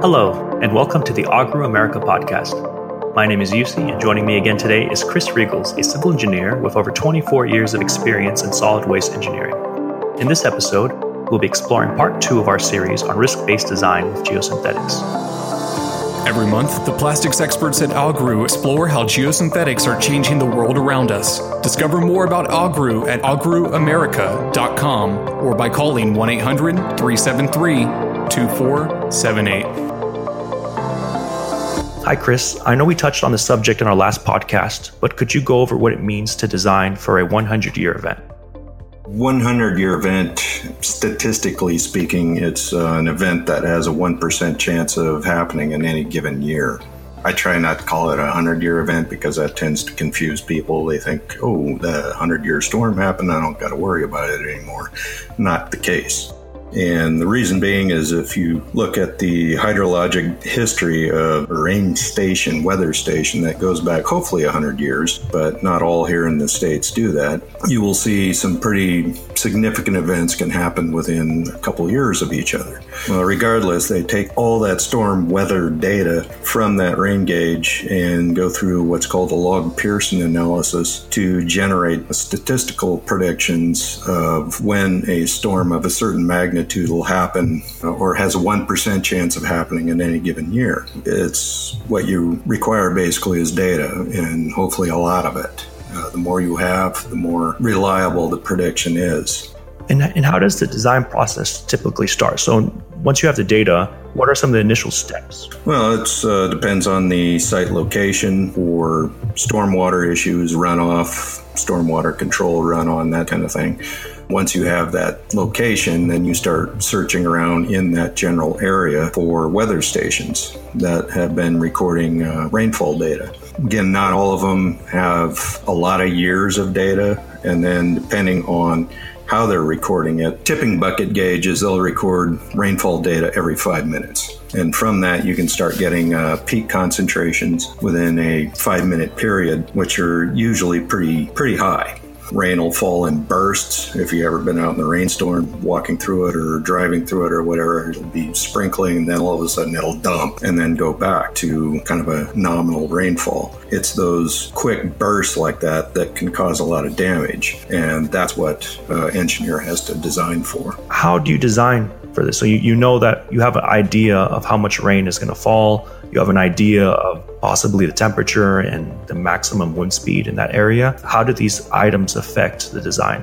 Hello, and welcome to the Agru America podcast. My name is Yusi, and joining me again today is Chris Richgels, a civil engineer with over 24 years of experience in solid waste engineering. In this episode, we'll be exploring part two of our series on risk based design with geosynthetics. Every month, the plastics experts at Agru explore how geosynthetics are changing the world around us. Discover more about Agru at agruamerica.com or by calling 1 800 373 2478. Hi, Chris. I know we touched on the subject in our last podcast, but could you go over what it means to design for a 100 year event? 100 year event, statistically speaking, it's uh, an event that has a 1% chance of happening in any given year. I try not to call it a 100 year event because that tends to confuse people. They think, oh, the 100 year storm happened, I don't got to worry about it anymore. Not the case. And the reason being is if you look at the hydrologic history of a rain station, weather station that goes back hopefully 100 years, but not all here in the States do that, you will see some pretty significant events can happen within a couple years of each other. Well, regardless, they take all that storm weather data from that rain gauge and go through what's called a log Pearson analysis to generate statistical predictions of when a storm of a certain magnitude magnitude will happen or has a 1% chance of happening in any given year. It's what you require basically is data and hopefully a lot of it. Uh, the more you have, the more reliable the prediction is. And, and how does the design process typically start? So once you have the data, what are some of the initial steps? Well, it uh, depends on the site location for stormwater issues, runoff, stormwater control, run on, that kind of thing. Once you have that location, then you start searching around in that general area for weather stations that have been recording uh, rainfall data. Again, not all of them have a lot of years of data, and then depending on how they're recording it. Tipping bucket gauges, they'll record rainfall data every five minutes. And from that, you can start getting uh, peak concentrations within a five minute period, which are usually pretty, pretty high. Rain will fall in bursts. If you've ever been out in the rainstorm, walking through it or driving through it or whatever, it'll be sprinkling and then all of a sudden it'll dump and then go back to kind of a nominal rainfall. It's those quick bursts like that that can cause a lot of damage. And that's what uh, engineer has to design for. How do you design for this? So you, you know that you have an idea of how much rain is going to fall you have an idea of possibly the temperature and the maximum wind speed in that area. How do these items affect the design?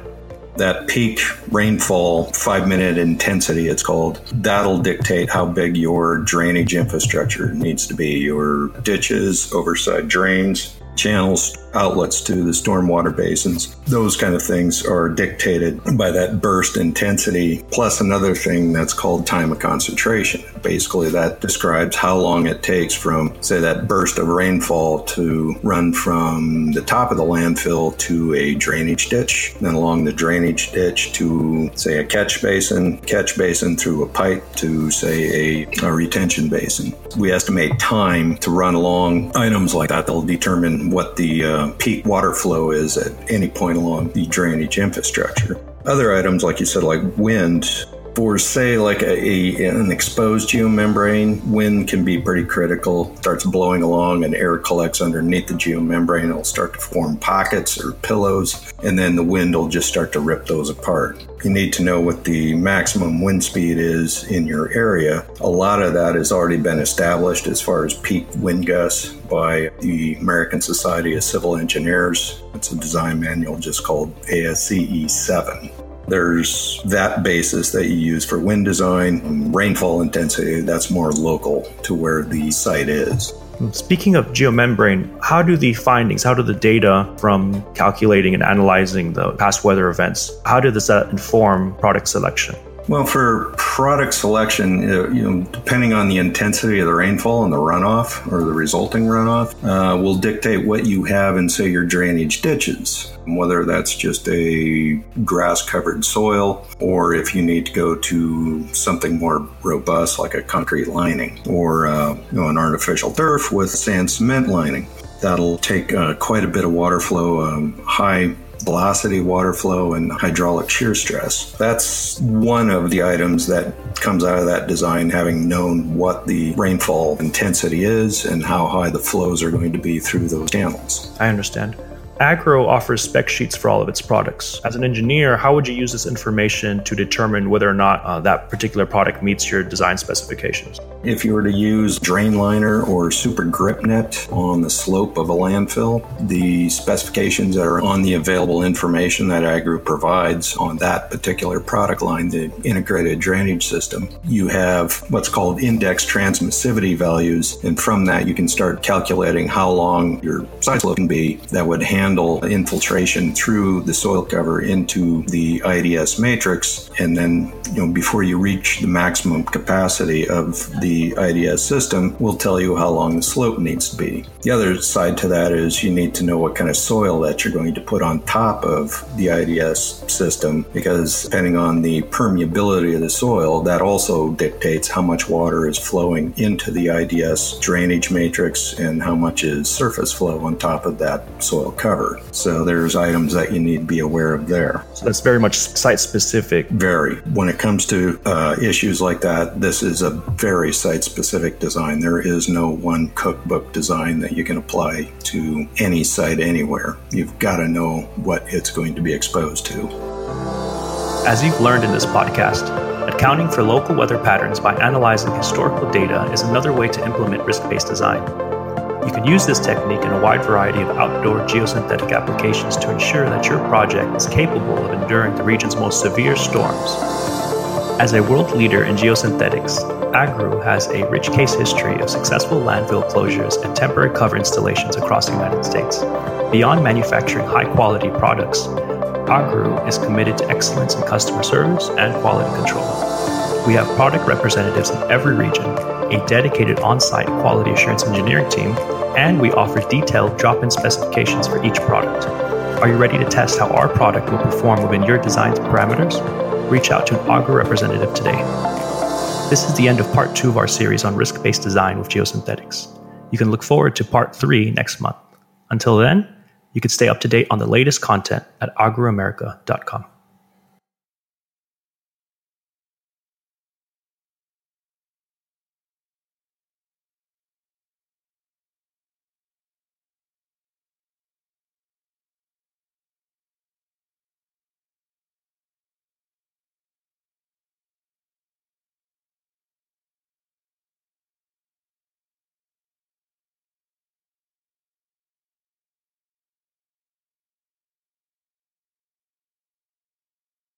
That peak rainfall, five minute intensity, it's called, that'll dictate how big your drainage infrastructure needs to be. Your ditches, overside drains, channels, outlets to the stormwater basins. Those kind of things are dictated by that burst intensity, plus another thing that's called time of concentration. Basically, that describes how long it takes from, say, that burst of rainfall to run from the top of the landfill to a drainage ditch, then along the drainage ditch to, say, a catch basin, catch basin through a pipe to, say, a, a retention basin. We estimate time to run along items like that. They'll determine what the uh, Um, peak water flow is at any point along the drainage infrastructure. Other items, like you said, like wind, for say like a, a, an exposed geomembrane, wind can be pretty critical. It starts blowing along and air collects underneath the geomembrane. It'll start to form pockets or pillows, and then the wind will just start to rip those apart. You need to know what the maximum wind speed is in your area. A lot of that has already been established as far as peak wind gusts by the American Society of Civil Engineers. It's a design manual just called ASCE 7. There's that basis that you use for wind design, and rainfall intensity, that's more local to where the site is. Speaking of geomembrane, how do the findings, how do the data from calculating and analyzing the past weather events, how did this inform product selection? Well, for product selection, uh, you know, depending on the intensity of the rainfall and the runoff or the resulting runoff, uh, will dictate what you have in, say, your drainage ditches. Whether that's just a grass-covered soil, or if you need to go to something more robust like a concrete lining, or uh, you know, an artificial turf with sand cement lining. That'll take uh, quite a bit of water flow, um, high velocity, water flow, and hydraulic shear stress. That's one of the items that comes out of that design, having known what the rainfall intensity is and how high the flows are going to be through those channels. I understand. Agru offers spec sheets for all of its products. As an engineer, how would you use this information to determine whether or not uh, that particular product meets your design specifications? If you were to use drain liner or super grip net on the slope of a landfill, the specifications that are on the available information that Agru provides on that particular product line, the integrated drainage system, you have what's called index transmissivity values. And from that, you can start calculating how long your side slope can be that would handle handle infiltration through the soil cover into the IDS matrix. And then, you know, before you reach the maximum capacity of the IDS system, we'll tell you how long the slope needs to be. The other side to that is you need to know what kind of soil that you're going to put on top of the IDS system because depending on the permeability of the soil, that also dictates how much water is flowing into the IDS drainage matrix and how much is surface flow on top of that soil cover covered. So there's items that you need to be aware of there. So that's very much site specific. Very. When it comes to uh, issues like that, this is a very site specific design. There is no one cookbook design that you can apply to any site anywhere. You've got to know what it's going to be exposed to. As you've learned in this podcast, accounting for local weather patterns by analyzing historical data is another way to implement risk based design. You can use this technique in a wide variety of outdoor geosynthetic applications to ensure that your project is capable of enduring the region's most severe storms. As a world leader in geosynthetics, Agru has a rich case history of successful landfill closures and temporary cover installations across the United States. Beyond manufacturing high quality products, Agru is committed to excellence in customer service and quality control. We have product representatives in every region a dedicated on site quality assurance engineering team, and we offer detailed drop in specifications for each product. Are you ready to test how our product will perform within your design's parameters? Reach out to an Agru representative today. This is the end of part two of our series on risk based design with geosynthetics. You can look forward to part three next month. Until then, you can stay up to date on the latest content at agruamerica.com.